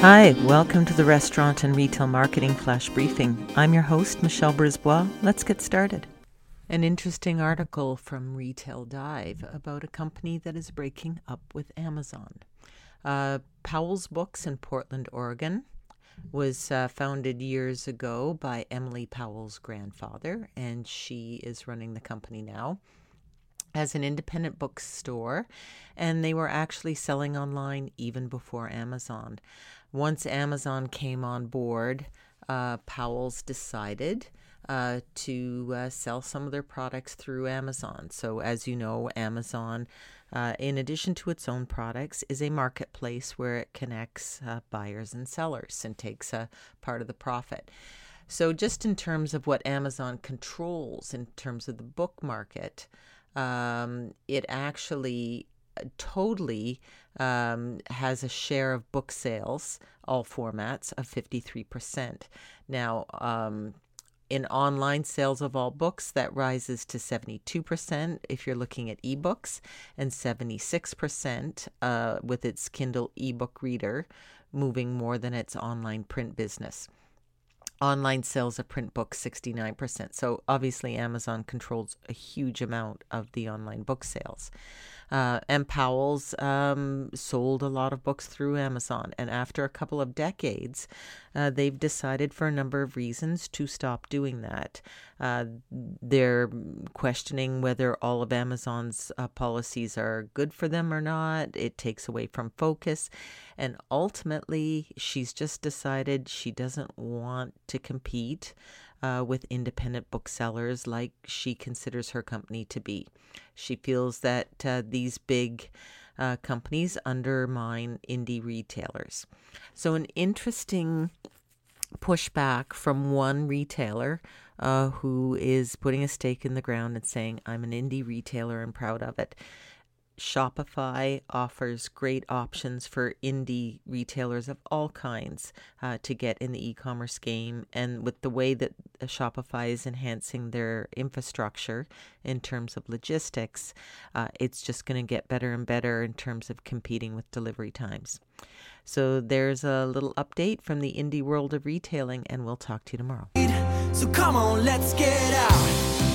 Hi, welcome to the Restaurant and Retail Marketing Flash Briefing. I'm your host, Michelle Brisbois. Let's get started. An interesting article from Retail Dive about a company that is breaking up with Amazon. Uh, Powell's Books in Portland, Oregon was uh, founded years ago by Emily Powell's grandfather, and she is running the company now as an independent bookstore, and they were actually selling online even before Amazon. Once Amazon came on board, uh, Powell's decided uh, to uh, sell some of their products through Amazon. So, as you know, Amazon, uh, in addition to its own products, is a marketplace where it connects uh, buyers and sellers and takes a part of the profit. So, just in terms of what Amazon controls in terms of the book market, um, it actually totally um, has a share of book sales, all formats, of 53%. Now, um, in online sales of all books, that rises to 72% if you're looking at ebooks, and 76% uh, with its Kindle ebook reader, moving more than its online print business online sales of print books 69%. So obviously Amazon controls a huge amount of the online book sales. Uh, and Powell's um, sold a lot of books through Amazon. And after a couple of decades, uh, they've decided for a number of reasons to stop doing that. Uh, they're questioning whether all of Amazon's uh, policies are good for them or not. It takes away from focus. And ultimately, she's just decided she doesn't want to compete uh, with independent booksellers like she considers her company to be. She feels that uh, these big uh, companies undermine indie retailers. So, an interesting pushback from one retailer uh, who is putting a stake in the ground and saying, I'm an indie retailer and proud of it. Shopify offers great options for indie retailers of all kinds uh, to get in the e commerce game. And with the way that Shopify is enhancing their infrastructure in terms of logistics, uh, it's just going to get better and better in terms of competing with delivery times. So there's a little update from the indie world of retailing, and we'll talk to you tomorrow. So come on, let's get out.